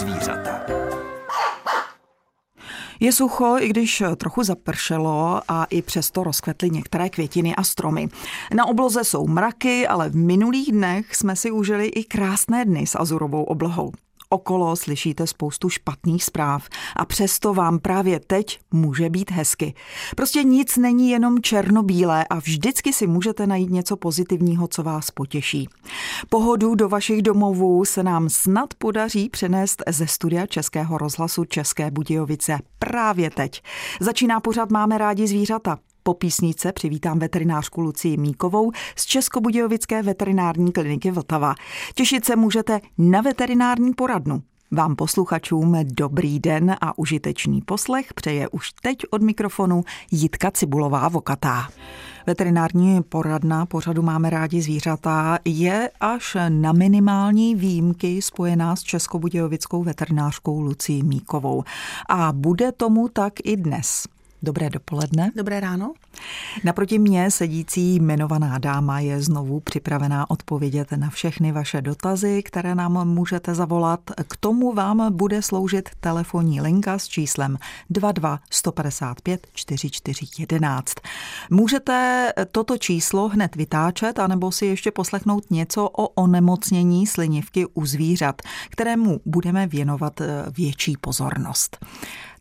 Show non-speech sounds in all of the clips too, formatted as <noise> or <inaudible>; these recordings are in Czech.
zvířata. Je sucho, i když trochu zapršelo a i přesto rozkvetly některé květiny a stromy. Na obloze jsou mraky, ale v minulých dnech jsme si užili i krásné dny s azurovou oblohou. Okolo slyšíte spoustu špatných zpráv a přesto vám právě teď může být hezky. Prostě nic není jenom černobílé a vždycky si můžete najít něco pozitivního, co vás potěší. Pohodu do vašich domovů se nám snad podaří přenést ze studia Českého rozhlasu České Budějovice právě teď. Začíná pořád Máme rádi zvířata. Po písnice přivítám veterinářku Lucii Míkovou z Českobudějovické veterinární kliniky Vltava. Těšit se můžete na veterinární poradnu. Vám posluchačům dobrý den a užitečný poslech přeje už teď od mikrofonu Jitka Cibulová Vokatá. Veterinární poradna pořadu Máme rádi zvířata je až na minimální výjimky spojená s Českobudějovickou veterinářkou Lucí Míkovou. A bude tomu tak i dnes. Dobré dopoledne. Dobré ráno. Naproti mně sedící jmenovaná dáma je znovu připravená odpovědět na všechny vaše dotazy, které nám můžete zavolat. K tomu vám bude sloužit telefonní linka s číslem 22 155 4411. Můžete toto číslo hned vytáčet, anebo si ještě poslechnout něco o onemocnění slinivky u zvířat, kterému budeme věnovat eh, větší pozornost.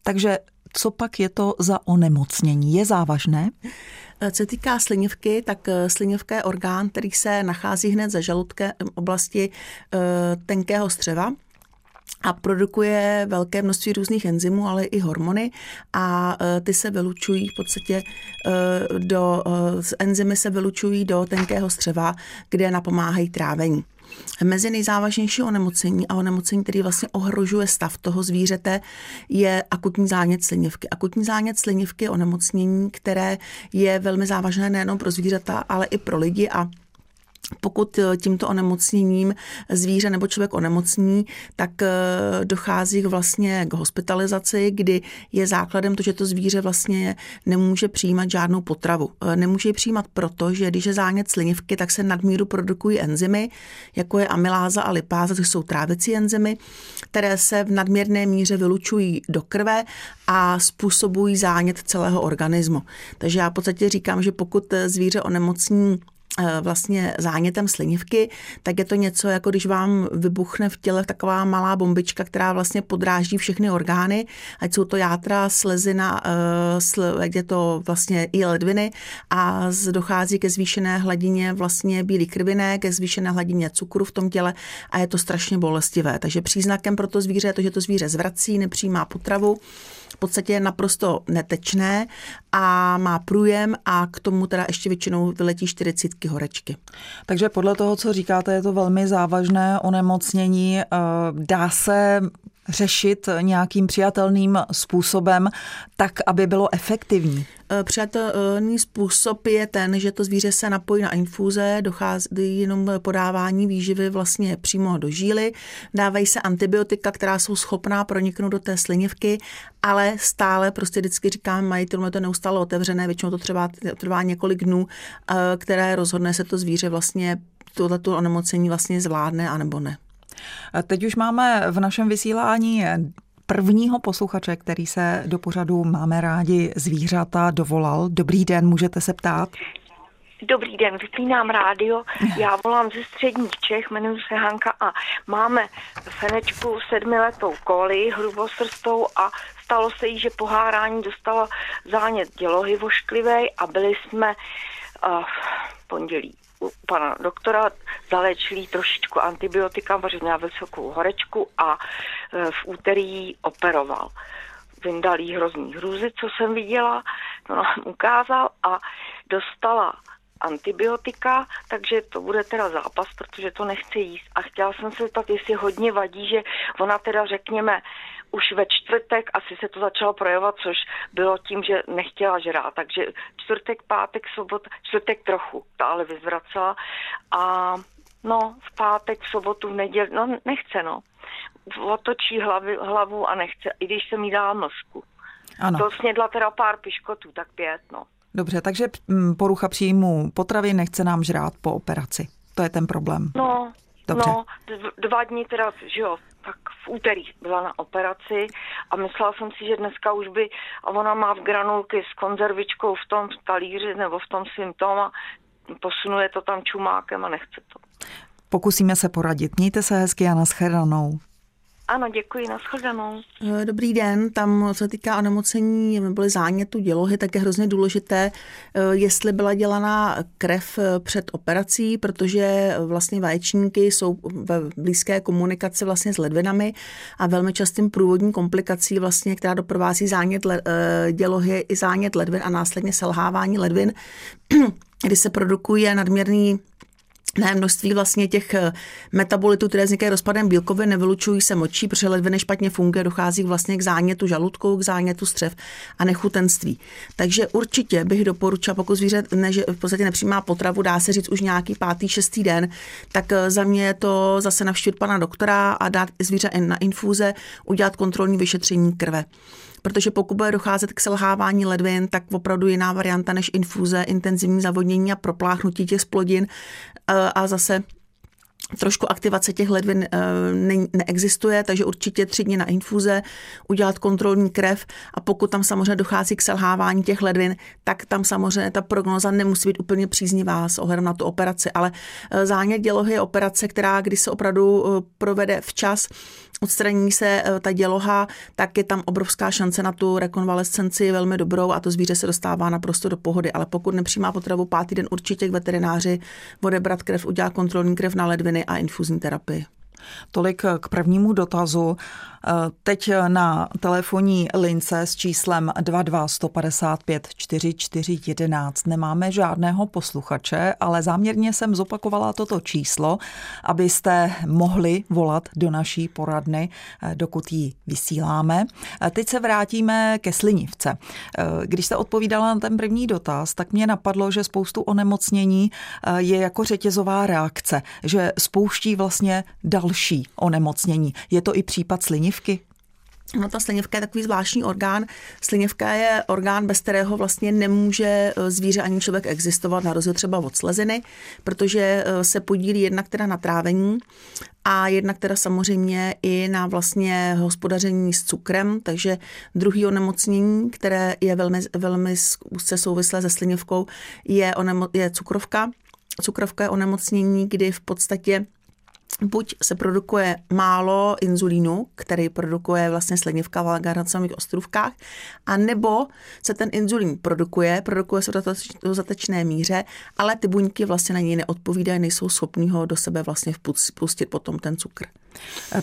Takže co pak je to za onemocnění? Je závažné? Co se týká slinivky, tak eh, slinivka je orgán, který se nachází hned za žaludkem oblasti eh, tenkého střeva a produkuje velké množství různých enzymů, ale i hormony a ty se vylučují v podstatě do, enzymy se vylučují do tenkého střeva, kde napomáhají trávení. Mezi nejzávažnější onemocnění a onemocnění, který vlastně ohrožuje stav toho zvířete, je akutní zánět slinivky. Akutní zánět slinivky je onemocnění, které je velmi závažné nejenom pro zvířata, ale i pro lidi a pokud eh, tímto onemocněním zvíře nebo člověk onemocní, tak eh, dochází vlastně k hospitalizaci, kdy je základem to, že to zvíře vlastně nemůže přijímat žádnou potravu. Eh, nemůže ji přijímat proto, že když je zánět slinivky, tak se nadmíru produkují enzymy, jako je amyláza a lipáza, to jsou trávicí enzymy, které se v nadměrné míře vylučují do krve a způsobují zánět celého organismu. Takže já v podstatě říkám, že pokud zvíře onemocní vlastně zánětem slinivky, tak je to něco, jako když vám vybuchne v těle taková malá bombička, která vlastně podráží všechny orgány, ať jsou to játra, slezina, eh, ať je to vlastně i ledviny a dochází ke zvýšené hladině vlastně bílé krviné, ke zvýšené hladině cukru v tom těle a je to strašně bolestivé. Takže příznakem pro to zvíře je to, že to zvíře zvrací, nepřijímá potravu, v podstatě je naprosto netečné a má průjem a k tomu teda ještě většinou vyletí 40 horečky. Takže podle toho, co říkáte, je to velmi závažné onemocnění. Eh, dá se řešit nějakým přijatelným způsobem, tak, aby bylo efektivní? Eh, přijatelný způsob je ten, že to zvíře se napojí na infuze, dochází jenom podávání výživy vlastně přímo do žíly, dávají se antibiotika, která jsou schopná proniknout do té slinivky, ale stále prostě vždycky říkám, mají to neustále otevřené, většinou to trvá, trvá několik dnů, eh, které rozhodne se to zvíře vlastně tohleto onemocnění vlastně zvládne anebo ne. Teď už máme v našem vysílání prvního posluchače, který se do pořadu Máme rádi zvířata dovolal. Dobrý den, můžete se ptát? Dobrý den, vypínám rádio. <laughs> Já volám ze středních Čech, jmenuji se Hanka a máme fenečku sedmiletou koli, hrubosrstou a stalo se jí, že pohárání dostala zánět dělohy vošklivej a byli jsme uh, v pondělí pana doktora, zalečili trošičku antibiotika, protože měla vysokou horečku a e, v úterý operoval. Vyndal jí hrozný hrůzy, co jsem viděla, to nám <laughs> ukázal a dostala antibiotika, takže to bude teda zápas, protože to nechce jíst. A chtěla jsem se zeptat, jestli hodně vadí, že ona teda řekněme už ve čtvrtek asi se to začalo projevovat, což bylo tím, že nechtěla žrát. Takže čtvrtek, pátek, sobot, čtvrtek trochu, ta ale vyzvracela. A no, v pátek, v sobotu, v neděli, no nechce, no. Otočí hlavy, hlavu a nechce, i když jsem jí dala mlžku. Ano. To snědla teda pár piškotů, tak pět, no. Dobře, takže mm, porucha příjmu potravy nechce nám žrát po operaci. To je ten problém. No, Dobře. No, dva dny teda, že jo, tak v úterý byla na operaci a myslela jsem si, že dneska už by, a ona má v granulky s konzervičkou v tom talíři nebo v tom svým tom a posunuje to tam čumákem a nechce to. Pokusíme se poradit. Mějte se hezky a nashledanou. Ano, děkuji, nashledanou. Eh, dobrý den, tam co se týká onemocnění byly zánětu dělohy, tak je hrozně důležité, eh, jestli byla dělaná krev eh, před operací, protože vlastně vaječníky jsou ve blízké komunikaci vlastně s ledvinami a velmi častým průvodní komplikací vlastně, která doprovází zánět dělohy i zánět ledvin a následně selhávání ledvin, <clears throat> kdy se produkuje nadměrný ne množství vlastně těch eh, metabolitů, které vznikají rozpadem bílkovin, nevylučují se močí, protože ledviny špatně funguje, dochází vlastně k zánětu žaludku, k zánětu střev a nechutenství. Takže určitě bych doporučila, pokud zvíře ne, že v podstatě nepřijímá potravu, dá se říct už nějaký pátý, šestý den, tak eh, za mě je to zase navštívit pana doktora a dát zvíře na infuze, udělat kontrolní vyšetření krve protože pokud bude docházet k selhávání ledvin, tak opravdu jiná varianta než infuze, intenzivní zavodnění a propláchnutí těch splodin a zase trošku aktivace těch ledvin eh, ne, neexistuje, takže určitě tři dny na infuze, udělat kontrolní krev a pokud tam samozřejmě dochází k selhávání těch ledvin, tak tam samozřejmě ta prognoza nemusí být úplně příznivá s ohledem na tu operaci, ale eh, zánět dělohy je operace, která, když se opravdu provede včas, odstraní se eh, ta děloha, tak je tam obrovská šance na tu rekonvalescenci velmi dobrou a to zvíře se dostává naprosto do pohody. Ale pokud nepřijímá potravu pátý den, určitě k veterináři odebrat krev, udělat kontrolní krev na ledviny a infuzní terapii. Tolik k prvnímu dotazu. Eh, teď na telefonní lince s číslem 22 155 4411 nemáme žádného posluchače, ale záměrně jsem zopakovala toto číslo, abyste mohli volat do naší poradny, eh, dokud ji vysíláme. Eh, teď se vrátíme ke slinivce. Když jste odpovídala na ten první dotaz, tak mě napadlo, že spoustu onemocnění je jako řetězová reakce, že spouští vlastně další onemocnění. Je to i případ slinivky? slinivky? No ta slinivka je takový zvláštní orgán. Slinivka je orgán, bez kterého vlastně nemůže eh, zvíře ani člověk existovat, na rozdíl třeba od sleziny, protože eh, se podílí jednak teda na trávení a jednak teda samozřejmě i na vlastně hospodaření s cukrem, takže druhý onemocnění, které je velmi, velmi úzce souvislé se slinivkou, je, onemo- je cukrovka. Cukrovka je onemocnění, kdy v podstatě buď se produkuje málo inzulínu, který produkuje vlastně slinivka v Algaracových ostrůvkách, a nebo se ten inzulín produkuje, produkuje se v dostatečné míře, ale ty buňky vlastně na něj neodpovídají, nejsou schopní ho do sebe vlastně vpustit potom ten cukr.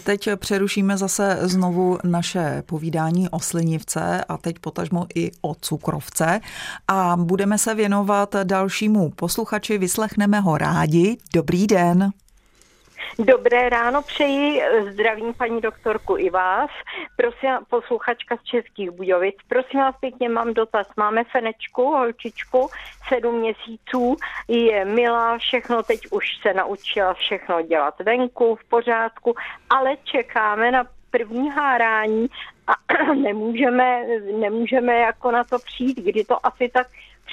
Teď přerušíme zase znovu naše povídání o slinivce a teď potažmo i o cukrovce a budeme se věnovat dalšímu posluchači, vyslechneme ho rádi. Dobrý den. Dobré ráno přeji, zdravím paní doktorku i vás. Prosím, posluchačka z Českých Budějovic. Prosím vás pěkně, mám dotaz. Máme fenečku, holčičku, sedm měsíců, je milá, všechno teď už se naučila všechno dělat venku, v pořádku, ale čekáme na první hárání a <clears throat> nemůžeme, nemůžeme jako na to přijít, kdy to asi tak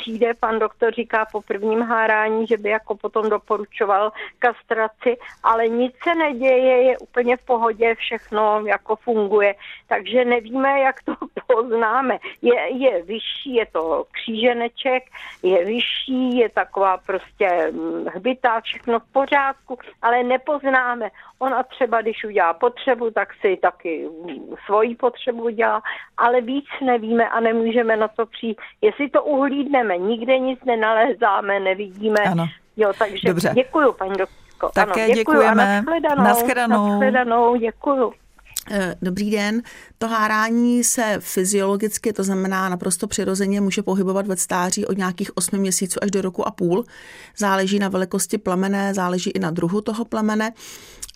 přijde, pan doktor říká po prvním hárání, že by jako potom doporučoval kastraci, ale nic se neděje, je úplně v pohodě, všechno jako funguje, takže nevíme, jak to poznáme. Je, je vyšší, je to kříženeček, je vyšší, je taková prostě hm, hbitá, všechno v pořádku, ale nepoznáme. Ona třeba, když udělá potřebu, tak si taky svoji potřebu dělá, ale víc nevíme a nemůžeme na to přijít. Jestli to uhlídneme, nikde nic nenalézáme, nevidíme. Ano. Jo, takže Dobře. děkuju, paní doktorko. Také ano, děkuju děkujeme. A nashledanou. Nashledanou. děkuju. Eh, dobrý den. To hárání se fyziologicky, to znamená naprosto přirozeně, může pohybovat ve stáří od nějakých 8 měsíců až do roku a půl. Záleží na velikosti plemene, záleží i na druhu toho plemene.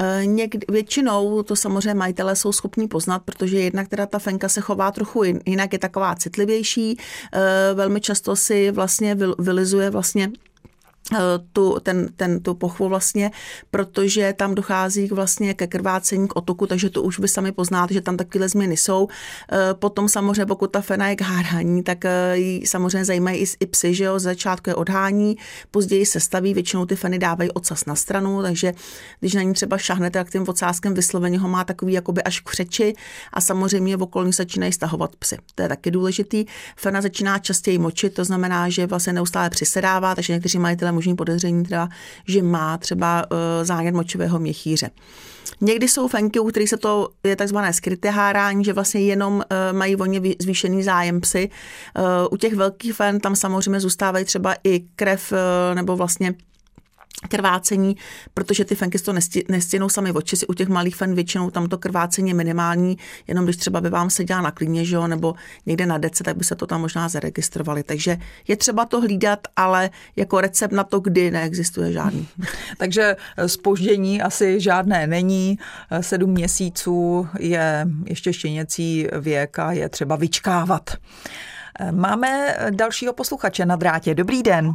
Eh, někdy, většinou to samozřejmě majitelé jsou schopní poznat, protože jednak teda ta fenka se chová trochu jinak, je taková citlivější, eh, velmi často si vlastně vylizuje vlastně tu, ten, ten, tu pochvu vlastně, protože tam dochází vlastně ke krvácení, k otoku, takže to už by sami poznáte, že tam takové změny jsou. Eh, potom samozřejmě, pokud ta fena je k hádání, tak eh, ji samozřejmě zajímají i, i psy, že jo, z začátku je odhání, později se staví, většinou ty feny dávají ocas na stranu, takže když na ní třeba šahnete, tak tím ocáskem vysloveně ho má takový jakoby až k řeči a samozřejmě v okolí začínají stahovat psy. To je taky důležitý. Fena začíná častěji močit, to znamená, že vlastně neustále přisedává, takže někteří majitelé možný podezření, teda, že má třeba uh, zánět močového měchýře. Někdy jsou fenky, u kterých se to je takzvané skryté hárání, že vlastně jenom uh, mají ně zvýšený zájem psy. Uh, u těch velkých fen tam samozřejmě zůstávají třeba i krev nebo vlastně krvácení, protože ty fenky to nestěnou sami oči si u těch malých fen většinou tam to krvácení je minimální, jenom když třeba by vám seděla na klíně, že jo, nebo někde na dece, tak by se to tam možná zaregistrovali. Takže je třeba to hlídat, ale jako recept na to, kdy neexistuje žádný. <laughs> <laughs> Takže spoždění asi žádné není. Sedm měsíců je ještě štěněcí věk a je třeba vyčkávat. Máme dalšího posluchače na drátě. Dobrý den.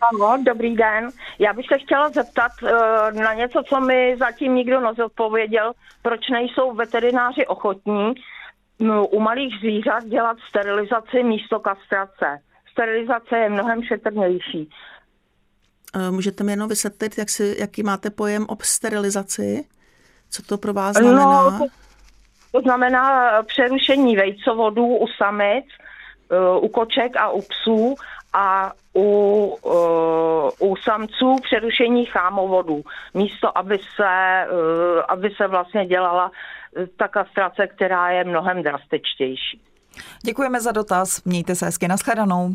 Ano, dobrý den. Já bych se chtěla zeptat uh, na něco, co mi zatím nikdo nezodpověděl. Proč nejsou veterináři ochotní no, u malých zvířat dělat sterilizaci místo kastrace? Sterilizace je mnohem šetrnější. Uh, můžete mi jenom vysvětlit, jak si, jaký máte pojem o sterilizaci? Co to pro vás znamená? No, to, to znamená přerušení vejcovodů u samic, u koček a u psů a u, uh, u samců přerušení chámovodů. Místo, aby se, uh, aby se vlastně dělala ta kastrace, která je mnohem drastičtější. Děkujeme za dotaz. Mějte se hezky. Naschledanou.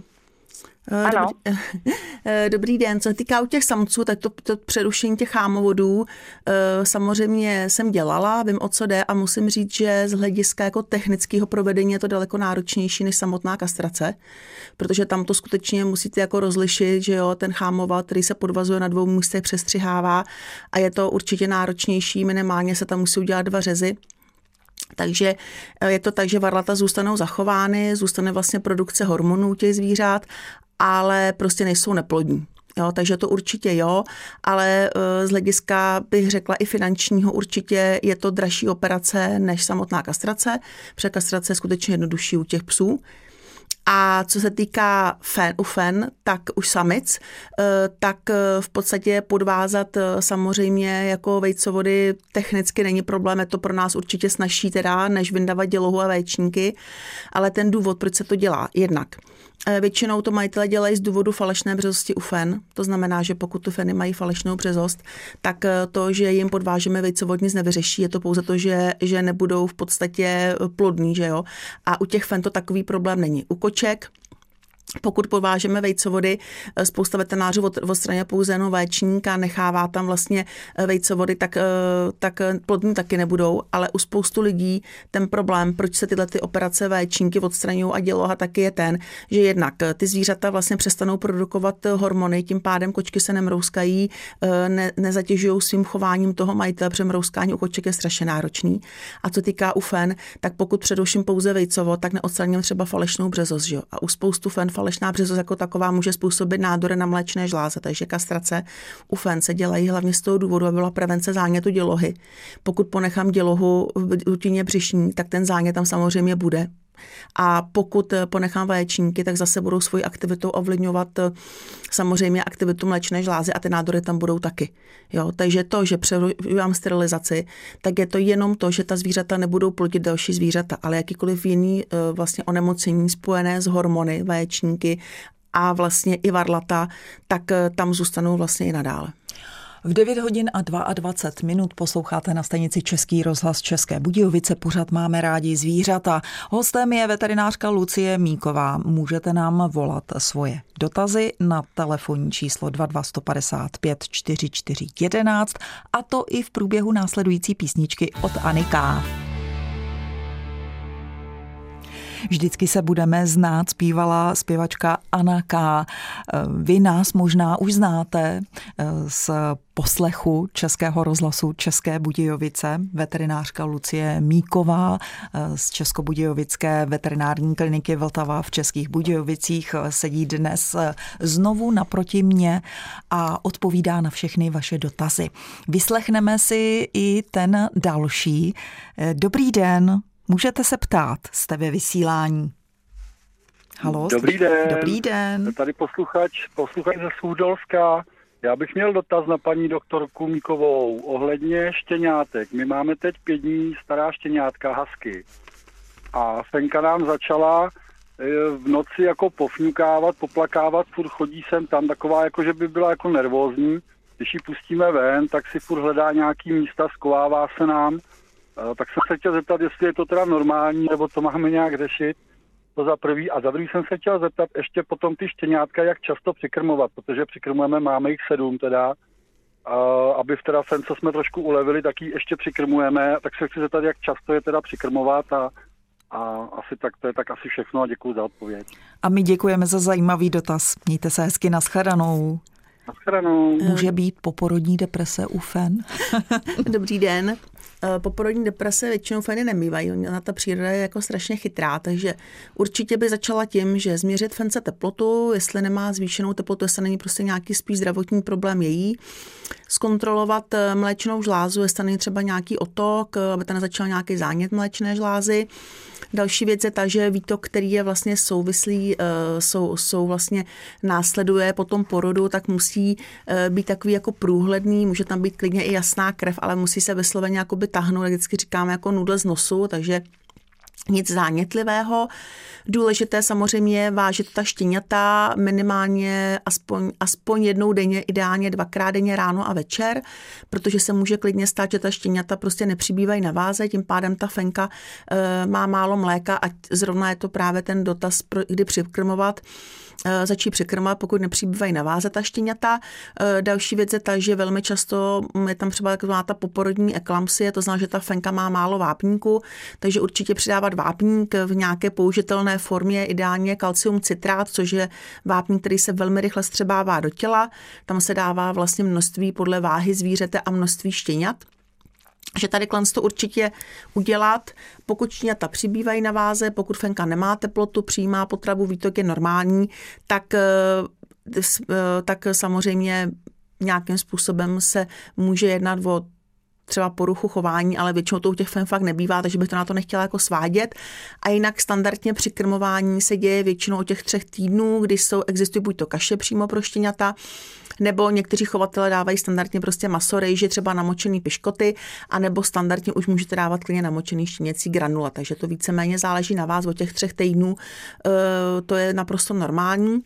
Eh, ano. Dobrý, <laughs> eh, dobrý den. Co se týká u těch samců, tak to, to přerušení těch chámovodů eh, samozřejmě jsem dělala, vím o co jde a musím říct, že z hlediska jako technického provedení je to daleko náročnější než samotná kastrace, protože tam to skutečně musíte jako rozlišit, že jo, ten chámovat, který se podvazuje na dvou místech, přestřihává a je to určitě náročnější, minimálně se tam musí udělat dva řezy, takže je to tak, že varlata zůstanou zachovány, zůstane vlastně produkce hormonů těch zvířat ale prostě nejsou neplodní. Jo, takže to určitě jo, ale eh, z hlediska bych řekla i finančního určitě je to dražší operace než samotná kastrace, protože kastrace je skutečně jednodušší u těch psů. A co se týká fen, u fen, tak už samic, eh, tak eh, v podstatě podvázat samozřejmě jako vejcovody technicky není problém, je to pro nás určitě snažší teda, než vyndavat dělohu a vaječníky, ale ten důvod, proč se to dělá, jednak – Eh, většinou to majitele dělají z důvodu falešné březosti u fen. To znamená, že pokud tu feny mají falešnou březost, tak eh, to, že jim podvážeme vejcovod nic nevyřeší, je to pouze to, že, že nebudou v podstatě eh, plodní, že jo. A u těch fen to takový problém není. U koček pokud podvážeme vejcovody, eh, spousta veterinářů odstraňuje pouze jenom vaječník a nechává tam vlastně eh, vejcovody, tak, eh, tak plodní taky nebudou, ale u spoustu lidí ten problém, proč se tyhle ty operace vaječníky odstraňují a děloha taky je ten, že jednak ty zvířata vlastně přestanou produkovat hormony, tím pádem kočky se nemrouskají, ne, nezatěžují svým chováním toho majitele, protože mrouskání u koček je strašně náročný. A co týká u fen, tak pokud předuším pouze vejcovo, tak neodstraním třeba falešnou březost, že? A u spoustu fen falešná březost jako taková může způsobit nádory na mléčné žláze, takže kastrace u fen se dělají hlavně z toho důvodu, aby byla prevence zánětu dělohy. Pokud ponechám dělohu v dutině břišní, tak ten zánět tam samozřejmě bude, a pokud ponechám vaječníky, tak zase budou svoji aktivitou ovlivňovat eh, samozřejmě aktivitu mléčné žlázy a ty nádory tam budou taky. Jo, takže to, že přeruším sterilizaci, tak je to jenom to, že ta zvířata nebudou plodit další zvířata, ale jakýkoliv jiný eh, vlastně onemocnění spojené s hormony, vaječníky a vlastně i varlata, tak eh, tam zůstanou vlastně i nadále. V 9 hodin a 22 minut posloucháte na stanici Český rozhlas České Budějovice. Pořád máme rádi zvířata. Hostem je veterinářka Lucie Míková. Můžete nám volat svoje dotazy na telefonní číslo 22155 4411 a to i v průběhu následující písničky od Anika. Vždycky se budeme znát, zpívala zpěvačka Anna K. Vy nás možná už znáte z poslechu Českého rozhlasu České Budějovice, veterinářka Lucie Míková z Českobudějovické veterinární kliniky Vltava v Českých Budějovicích sedí dnes znovu naproti mě a odpovídá na všechny vaše dotazy. Vyslechneme si i ten další. Dobrý den, můžete se ptát, jste ve vysílání. Halo, Dobrý den. Dobrý den. Tady posluchač, posluchač ze Sůdolska. Já bych měl dotaz na paní doktorku Míkovou ohledně štěňátek. My máme teď pět dní stará štěňátka hasky. A Fenka nám začala e, v noci jako pofňukávat, poplakávat, furt chodí sem tam, taková jako, že by byla jako nervózní. Když ji pustíme ven, tak si furt hledá nějaký místa, skovává se nám. Tak jsem se chtěl zeptat, jestli je to teda normální, nebo to máme nějak řešit. To za prvý. A za druhý jsem se chtěl zeptat ještě potom ty štěňátka, jak často přikrmovat, protože přikrmujeme, máme jich sedm teda, a aby v teda sen, co jsme trošku ulevili, tak ji ještě přikrmujeme, tak se chci zeptat, jak často je teda přikrmovat a, a asi tak to je tak asi všechno a děkuji za odpověď. A my děkujeme za zajímavý dotaz. Mějte se hezky, naschledanou. Naschledanou. Může být poporodní deprese u FEN? Dobrý den. Eh, poporodní deprese většinou feny nemývají. Ona ta příroda je jako strašně chytrá, takže určitě by začala tím, že změřit fence teplotu, jestli nemá zvýšenou teplotu, jestli není prostě nějaký spíš zdravotní problém její, zkontrolovat eh, mléčnou žlázu, jestli není třeba nějaký otok, eh, aby tam nezačal nějaký zánět mléčné žlázy, Další věc je ta, že výtok, který je vlastně souvislý, jsou, jsou vlastně následuje po tom porodu, tak musí být takový jako průhledný, může tam být klidně i jasná krev, ale musí se vysloveně jakoby tahnout, jak vždycky říkáme, jako nudle z nosu, takže nic zánětlivého. Důležité samozřejmě je vážit ta štěňata minimálně aspoň, aspoň jednou denně, ideálně dvakrát denně ráno a večer, protože se může klidně stát, že ta štěňata prostě nepřibývají na váze, tím pádem ta fenka e, má málo mléka a zrovna je to právě ten dotaz, kdy přikrmovat Eh, začít překrmovat, pokud nepřibývají na váze ta štěňata. Eh, další věc je ta, že velmi často je tam třeba taková ta poporodní eklampsie, to znamená, že ta fenka má málo vápníku, takže určitě přidávat vápník v nějaké použitelné formě, ideálně kalcium citrát, což je vápník, který se velmi rychle střebává do těla. Tam se dává vlastně množství podle váhy zvířete a množství štěňat že tady klans to určitě udělat, pokud šňata přibývají na váze, pokud fenka nemá teplotu, přijímá potravu, výtok je normální, tak, eh, eh, tak samozřejmě nějakým způsobem se může jednat o třeba poruchu chování, ale většinou to u těch fen fakt nebývá, takže bych to na to nechtěla jako svádět. A jinak standardně při krmování se děje většinou o těch třech týdnů, kdy jsou, existují buď to kaše přímo pro štěňata, nebo někteří chovatele dávají standardně prostě maso, rejži, třeba namočený piškoty, anebo standardně už můžete dávat klidně namočený štěněcí granula, takže to víceméně záleží na vás o těch třech týdnů, eh, to je naprosto normální.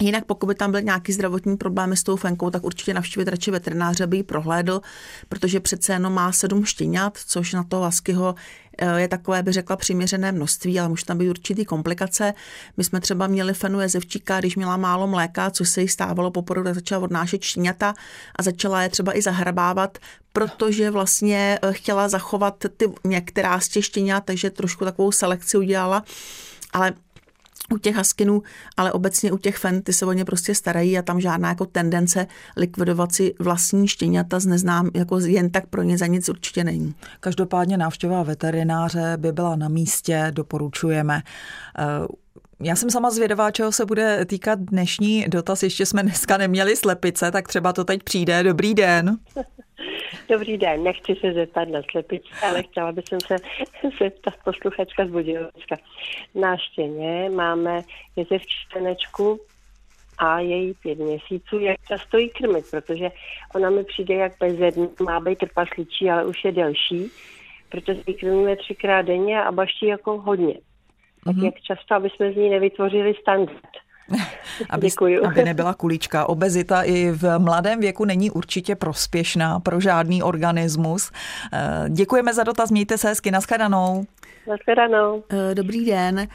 Jinak pokud by tam byl nějaký zdravotní problémy s tou fenkou, tak určitě navštívit radši veterináře, aby ji prohlédl, protože přece jenom má sedm štěňat, což na to Laskyho eh, je takové, by řekla, přiměřené množství, ale může tam být určitý komplikace. My jsme třeba měli fenu jezevčíka, když měla málo mléka, co se jí stávalo po porodu, začala odnášet štěňata a začala je třeba i zahrabávat, protože vlastně eh, chtěla zachovat ty některá z těch štěňat, takže trošku takovou selekci udělala. Ale u těch haskinů, ale obecně u těch fen, ty se o ně prostě starají a tam žádná jako tendence likvidovat si vlastní štěňata z neznám, jako jen tak pro ně za nic určitě není. Každopádně návštěva veterináře by byla na místě, doporučujeme. Eh, já jsem sama zvědavá, čeho se bude týkat dnešní dotaz. Ještě jsme dneska neměli slepice, tak třeba to teď přijde. Dobrý den. <laughs> Dobrý den, nechci se zeptat na slepice, ale chtěla bych se zeptat posluchačka z Budějovička. Na štěně máme jezevčtenečku a její pět měsíců, jak často jí krmit, protože ona mi přijde jak bezedný, má být trpasličí, ale už je delší, protože ji krmíme třikrát denně a baští jako hodně. Tak mm-hmm. jak často, aby jsme z ní nevytvořili standard. <laughs> aby, aby nebyla kulička. Obezita i v mladém věku není určitě prospěšná pro žádný organismus. Eh, děkujeme za dotaz, mějte se hezky, nashledanou. Nashledanou. Eh, dobrý den.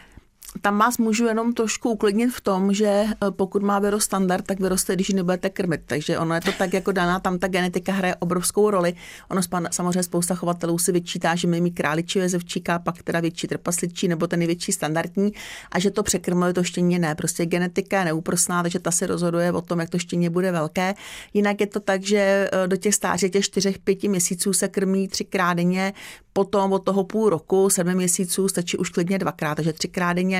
Tam vás můžu jenom trošku uklidnit v tom, že eh, pokud má vyrost standard, tak vyroste, když ji nebudete krmit. Takže ono je to tak jako daná, tam ta genetika hraje obrovskou roli. Ono samozřejmě spousta chovatelů si vyčítá, že my mít králičí jezevčíka, pak teda větší trpasličí nebo ten největší standardní a že to překrmuje to štěně ne. Prostě genetika je neúprosná, takže ta se rozhoduje o tom, jak to štěně bude velké. Jinak je to tak, že eh, do těch stáří těch čtyřech, pěti měsíců se krmí třikrát denně, potom od toho půl roku, sedmi měsíců stačí už klidně dvakrát, takže třikrát denně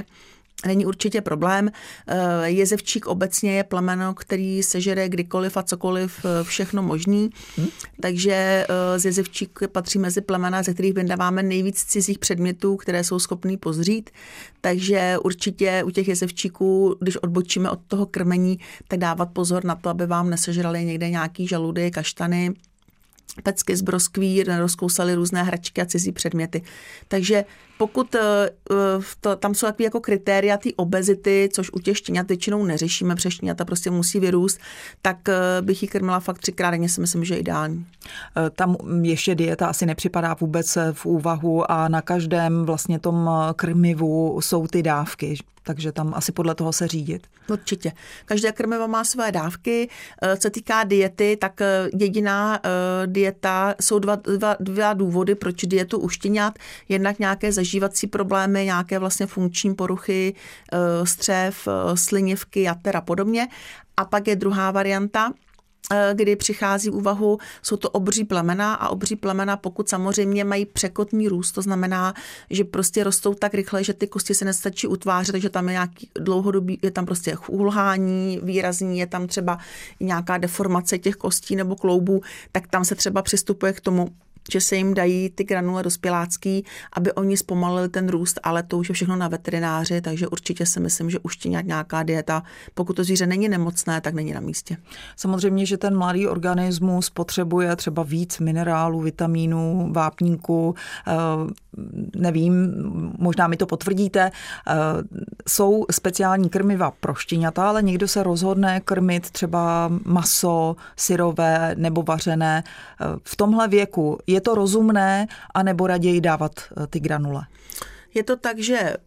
není určitě problém. Eh, jezevčík obecně je plemeno, který sežere kdykoliv a cokoliv, eh, všechno možný. Hmm. Takže eh, z jezevčík patří mezi plemena, ze kterých vydáváme nejvíc cizích předmětů, které jsou schopný pozřít. Takže určitě u těch jezevčíků, když odbočíme od toho krmení, tak dávat pozor na to, aby vám nesežrali někde nějaký žaludy, kaštany, pecky z broskví, rozkousali různé hračky a cizí předměty. Takže pokud eh, eh, to, tam jsou takové jako kritéria ty obezity, což u těch štěňat většinou neřešíme, protože štěňata prostě musí vyrůst, tak eh, bych ji krmila fakt třikrát denně, si myslím, že je ideální. Tam ještě dieta asi nepřipadá vůbec v úvahu a na každém vlastně tom krmivu jsou ty dávky takže tam asi podle toho se řídit. Určitě. Každé krmivo má své dávky. Co týká diety, tak jediná dieta, jsou dva, dva, dva důvody, proč dietu uštěňat. Jednak nějaké zažívací problémy, nějaké vlastně funkční poruchy, eh, střev, eh, slinivky, jater a podobně. A pak je druhá varianta, eh, kdy přichází v úvahu, jsou to obří plemena a obří plemena, pokud samozřejmě mají překotný růst, to znamená, že prostě rostou tak rychle, že ty kosti se nestačí utvářet, takže tam je nějaký dlouhodobý, je tam prostě ulhání výrazní, je tam třeba nějaká deformace těch kostí nebo kloubů, tak tam se třeba přistupuje k tomu, že se jim dají ty granule dospělácký, aby oni zpomalili ten růst, ale to už je všechno na veterináři, takže určitě si myslím, že už nějaká dieta, pokud to zvíře není nemocné, tak není na místě. Samozřejmě, že ten mladý organismus potřebuje třeba víc minerálů, vitamínů, vápníků, eh, nevím, možná mi to potvrdíte, eh, jsou speciální krmiva pro štěňata, ale někdo se rozhodne krmit třeba maso, syrové nebo vařené. Eh, v tomhle věku je to rozumné, anebo raději dávat eh, ty granule? Je to tak, že eh,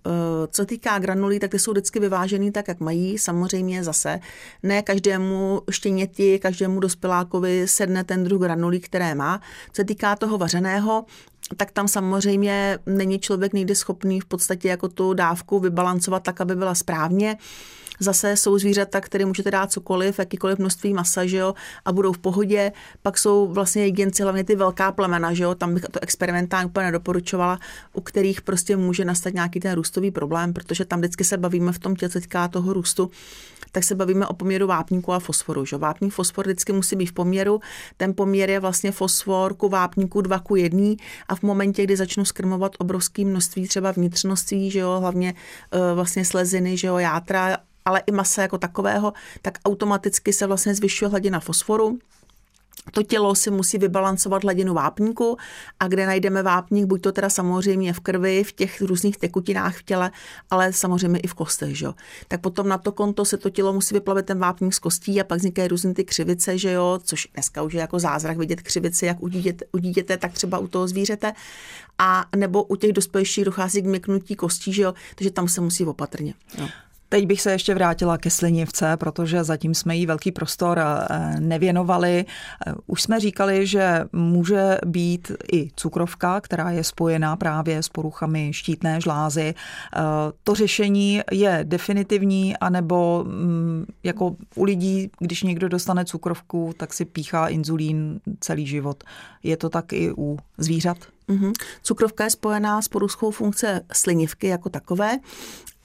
co týká granulí, tak ty jsou vždycky vyvážený tak, jak mají. Samozřejmě zase ne každému štěněti, každému dospělákovi sedne ten druh granulí, které má. Co týká toho vařeného, tak tam samozřejmě není člověk někdy schopný v podstatě jako tu dávku vybalancovat tak, aby byla správně. Zase jsou zvířata, které můžete dát cokoliv, jakýkoliv množství masa, že jo, a budou v pohodě. Pak jsou vlastně jedinci, hlavně ty velká plemena, že jo, tam bych to experimentálně úplně nedoporučovala, u kterých prostě může nastat nějaký ten růstový problém, protože tam vždycky se bavíme v tom těle, toho růstu, tak se bavíme o poměru vápníku a fosforu. Že? Vápník fosfor vždycky musí být v poměru. Ten poměr je vlastně fosfor ku vápníku 2 ku 1 a v momentě, kdy začnu skrmovat obrovské množství třeba vnitřností, že jo, hlavně uh, vlastně sleziny, že jo, játra, ale i masa jako takového, tak automaticky se vlastně zvyšuje hladina fosforu, to tělo si musí vybalancovat hladinu vápníku a kde najdeme vápník, buď to teda samozřejmě v krvi, v těch různých tekutinách v těle, ale samozřejmě i v kostech, že. Tak potom na to konto se to tělo musí vyplavit ten vápník z kostí a pak vznikají různé ty křivice, že jo, což dneska už je jako zázrak vidět křivice, jak u dítěte, u dítěte, tak třeba u toho zvířete. A nebo u těch dospělejších dochází k měknutí kostí, že jo, takže tam se musí opatrně. Jo. Teď bych se ještě vrátila ke slinivce, protože zatím jsme jí velký prostor eh, nevěnovali. Eh, už jsme říkali, že může být i cukrovka, která je spojená právě s poruchami štítné žlázy. Eh, to řešení je definitivní, anebo mm, jako u lidí, když někdo dostane cukrovku, tak si píchá inzulín celý život. Je to tak i u zvířat? Mm-hmm. Cukrovka je spojená s poruchou funkce slinivky jako takové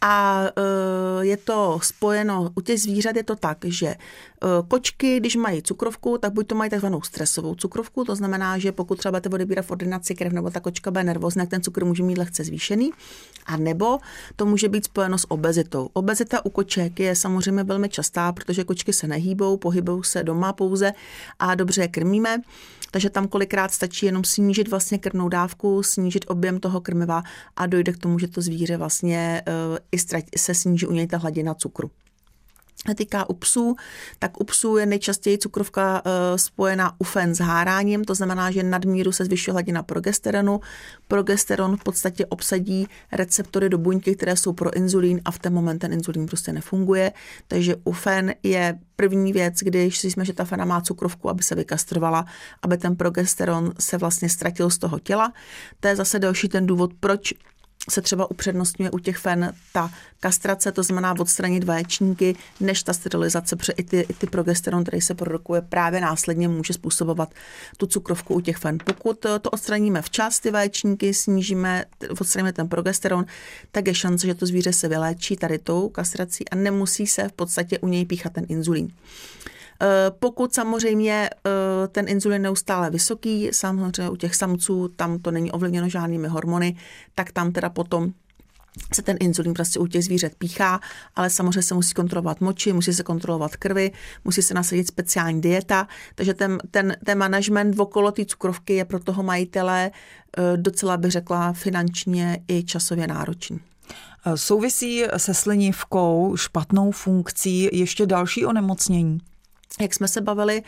a e, je to spojeno, u těch zvířat je to tak, že e, kočky, když mají cukrovku, tak buď to mají takzvanou stresovou cukrovku, to znamená, že pokud třeba budete odebírat v ordinaci krev nebo ta kočka bude nervózní, ten cukr může mít lehce zvýšený. A nebo to může být spojeno s obezitou. Obezita u koček je samozřejmě velmi častá, protože kočky se nehýbou, pohybují se doma pouze a dobře je krmíme takže tam kolikrát stačí jenom snížit vlastně krvnou dávku, snížit objem toho krmiva a dojde k tomu, že to zvíře vlastně uh, i se sníží u něj ta hladina cukru. týká u psů, tak u psů je nejčastěji cukrovka uh, spojená u fen s háráním, to znamená, že nadmíru se zvyšuje hladina progesteronu. Progesteron v podstatě obsadí receptory do buňky, které jsou pro inzulín a v ten moment ten inzulín prostě nefunguje. Takže u fen je první věc, když si jsme, že ta fena má cukrovku, aby se vykastrovala, aby ten progesteron se vlastně ztratil z toho těla. To je zase další ten důvod, proč se třeba upřednostňuje u těch fen ta kastrace, to znamená odstranit vaječníky, než ta sterilizace, protože i ty, i ty progesteron, který se produkuje právě následně, může způsobovat tu cukrovku u těch fen. Pokud to odstraníme včas, ty vaječníky, snížíme, odstraníme ten progesteron, tak je šance, že to zvíře se vyléčí tady tou kastrací a nemusí se v podstatě u něj píchat ten inzulín. Eh, pokud samozřejmě eh, ten inzulin neustále vysoký, samozřejmě u těch samců tam to není ovlivněno žádnými hormony, tak tam teda potom se ten inzulín prostě u těch zvířat píchá, ale samozřejmě se musí kontrolovat moči, musí se kontrolovat krvi, musí se nasadit speciální dieta, takže ten, ten, ten management okolo té cukrovky je pro toho majitele eh, docela bych řekla finančně i časově náročný. Souvisí se slinivkou, špatnou funkcí ještě další onemocnění? Jak jsme se bavili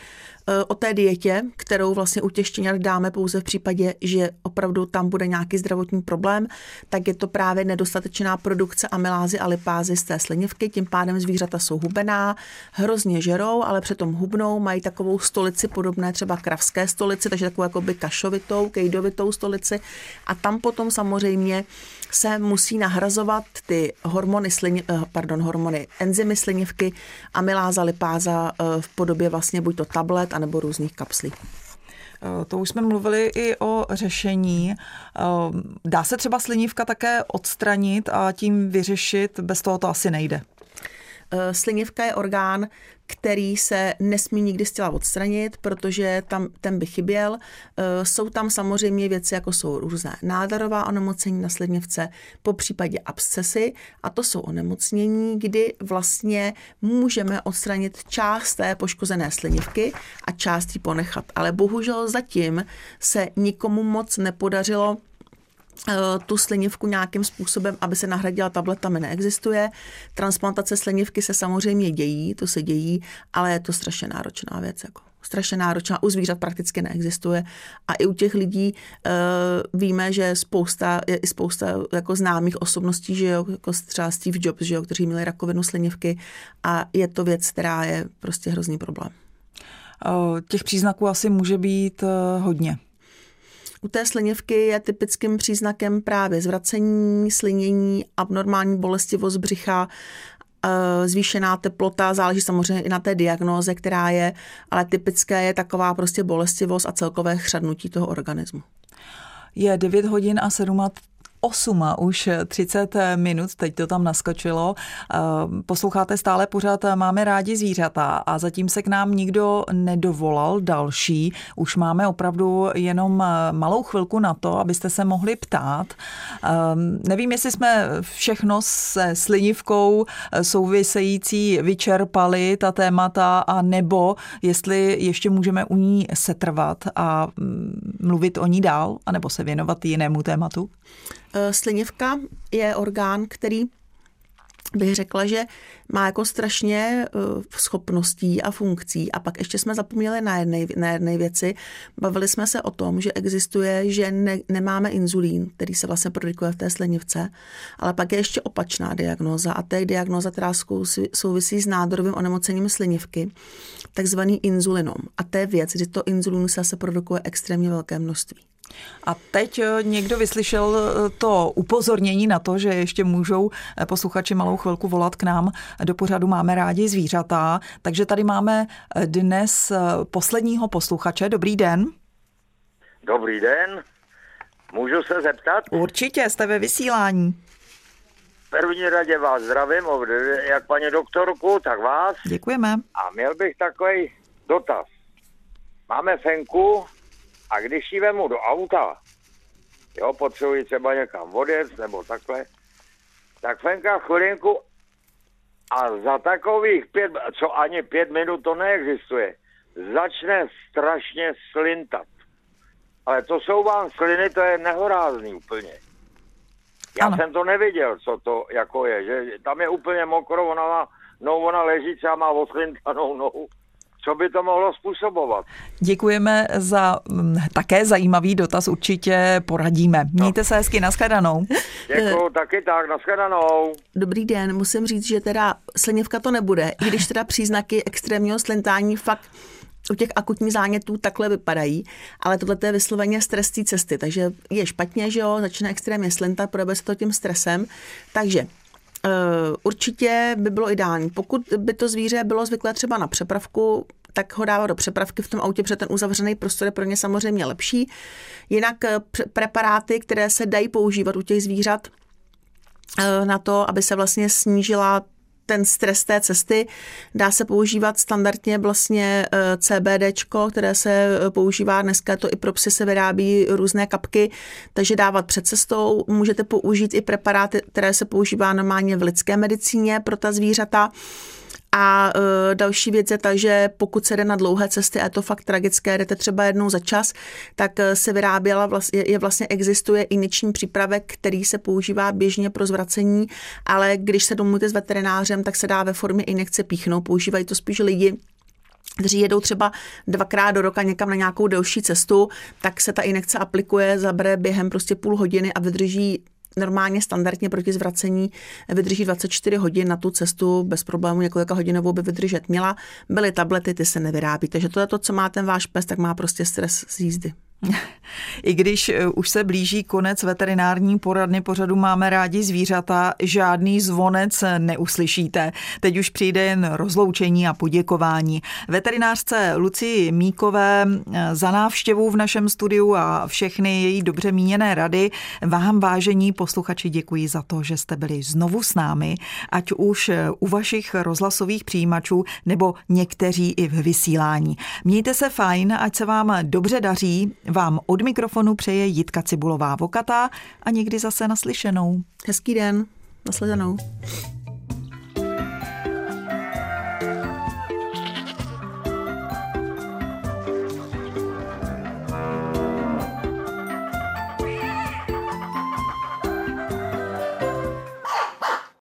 eh, o té dietě, kterou vlastně u těch štěňat dáme pouze v případě, že opravdu tam bude nějaký zdravotní problém, tak je to právě nedostatečná produkce amylázy a lipázy z té slinivky, tím pádem zvířata jsou hubená, hrozně žerou, ale přitom hubnou, mají takovou stolici podobné třeba kravské stolici, takže takovou jakoby kašovitou, kejdovitou stolici. A tam potom samozřejmě se musí nahrazovat ty hormony, slini, eh, pardon, hormony enzymy slinivky, amyláza, lipáza eh, v podobě vlastně buď to tablet, anebo různých kapslí. Eh, to už jsme mluvili i o řešení. Dá se třeba slinivka také odstranit a tím vyřešit? Bez toho to asi nejde. Slinivka je orgán, který se nesmí nikdy z těla odstranit, protože tam ten by chyběl. E, jsou tam samozřejmě věci, jako jsou různé nádorová onemocnění na sledněvce, po případě abscesy a to jsou onemocnění, kdy vlastně můžeme odstranit část té poškozené slinivky a část ji ponechat. Ale bohužel zatím se nikomu moc nepodařilo Eh, tu slinivku nějakým způsobem, aby se nahradila tabletami, neexistuje. Transplantace slinivky se samozřejmě dějí, to se dějí, ale je to strašně náročná věc. Jako strašně náročná, u zvířat prakticky neexistuje a i u těch lidí uh, víme, že spousta, je i spousta jako známých osobností, že jo, jako třeba Steve Jobs, že jo, kteří měli rakovinu slinivky a je to věc, která je prostě hrozný problém. Eh, těch příznaků asi může být hodně. U té slinivky je typickým příznakem právě zvracení, slinění, abnormální bolestivost břicha, eh, zvýšená teplota, záleží samozřejmě i na té diagnóze, která je, ale typické je taková prostě bolestivost a celkové chřadnutí toho organismu. Je 9 hodin a 7 8 a už 30 minut, teď to tam naskočilo. Eh, posloucháte stále pořád eh, Máme rádi zvířata a zatím se k nám nikdo nedovolal další. Už máme opravdu jenom eh, malou chvilku na to, abyste se mohli ptát. Nevím, jestli jsme všechno se slinivkou související vyčerpali ta témata a nebo jestli ještě můžeme u ní setrvat a mm, mluvit o ní dál, anebo se věnovat jinému tématu? Eh, slinivka je orgán, který bych řekla, že má jako strašně uh, schopností a funkcí. A pak ještě jsme zapomněli na jedné, na jedné věci. Bavili jsme se o tom, že existuje, že ne, nemáme inzulín, který se vlastně produkuje v té slinivce, ale pak je ještě opačná diagnoza a to je diagnoza, která souvisí s nádorovým onemocněním slinivky, takzvaný inzulinom. A to je věc, kdy to inzulínu se produkuje extrémně velké množství. A teď eh, někdo vyslyšel eh, to upozornění na to, že ještě můžou eh, posluchači malou chvilku volat k nám do pořadu Máme rádi zvířata. Takže tady máme dnes posledního posluchače. Dobrý den. Dobrý den. Můžu se zeptat? Určitě, jste ve vysílání. První radě vás zdravím, jak paní doktorku, tak vás. Děkujeme. A měl bych takový dotaz. Máme fenku, a když ji vemu do auta, jo, potřebuji třeba někam odjet nebo takhle, tak Fenka chvilinku a za takových pět, co ani pět minut to neexistuje, začne strašně slintat. Ale to jsou vám sliny, to je nehorázný úplně. Já ano. jsem to neviděl, co to jako je, že tam je úplně mokro, ona má no ona leží třeba má odchlintanou nohu. Co by to mohlo způsobovat? Děkujeme za m, také zajímavý dotaz, určitě poradíme. Mějte no. se hezky, nashledanou. <laughs> Děkuju, taky tak, nashledanou. Dobrý den, musím říct, že teda slinivka to nebude, i když teda příznaky extrémního slintání fakt u těch akutních zánětů takhle vypadají, ale tohle je vysloveně stres té cesty, takže je špatně, že jo, začne extrémně slintat, projebe se to tím stresem, takže určitě by bylo ideální. Pokud by to zvíře bylo zvyklé třeba na přepravku, tak ho dává do přepravky v tom autě, protože ten uzavřený prostor je pro ně samozřejmě lepší. Jinak eh, preparáty, které se dají používat u těch zvířat, eh, na to, aby se vlastně snížila ten stres té cesty. Dá se používat standardně vlastně eh, CBD, které se eh, používá dneska, to i pro psy se vyrábí různé kapky, takže dávat před cestou. Můžete použít i preparáty, které se používá normálně v lidské medicíně pro ta zvířata. A uh, další věc je ta, že pokud se jde na dlouhé cesty, a je to fakt tragické, jdete třeba jednou za čas, tak uh, se vyráběla, vlastně, je vlastně existuje injekční přípravek, který se používá běžně pro zvracení, ale když se domluvíte s veterinářem, tak se dá ve formě injekce píchnout. Používají to spíš lidi, kteří jedou třeba dvakrát do roka někam na nějakou delší cestu, tak se ta injekce aplikuje, zabere během prostě půl hodiny a vydrží normálně standardně proti zvracení vydrží 24 hodin na tu cestu bez problému, několika hodinovou by vydržet měla. Byly tablety, ty se nevyrábí. Takže to je to, co má ten váš pes, tak má prostě stres z jízdy. I když eh, už se blíží konec veterinární poradny pořadu Máme rádi zvířata, žádný zvonec neuslyšíte. Teď už přijde jen rozloučení a poděkování. Veterinářce Luci Míkové eh, za návštěvu v našem studiu a všechny její dobře míněné rady vám, vážení posluchači, děkuji za to, že jste byli znovu s námi, ať už eh, u vašich rozhlasových přijímačů nebo někteří i v vysílání. Mějte se fajn, ať se vám dobře daří vám od mikrofonu přeje Jitka Cibulová Vokatá a někdy zase naslyšenou. Hezký den, nasledanou.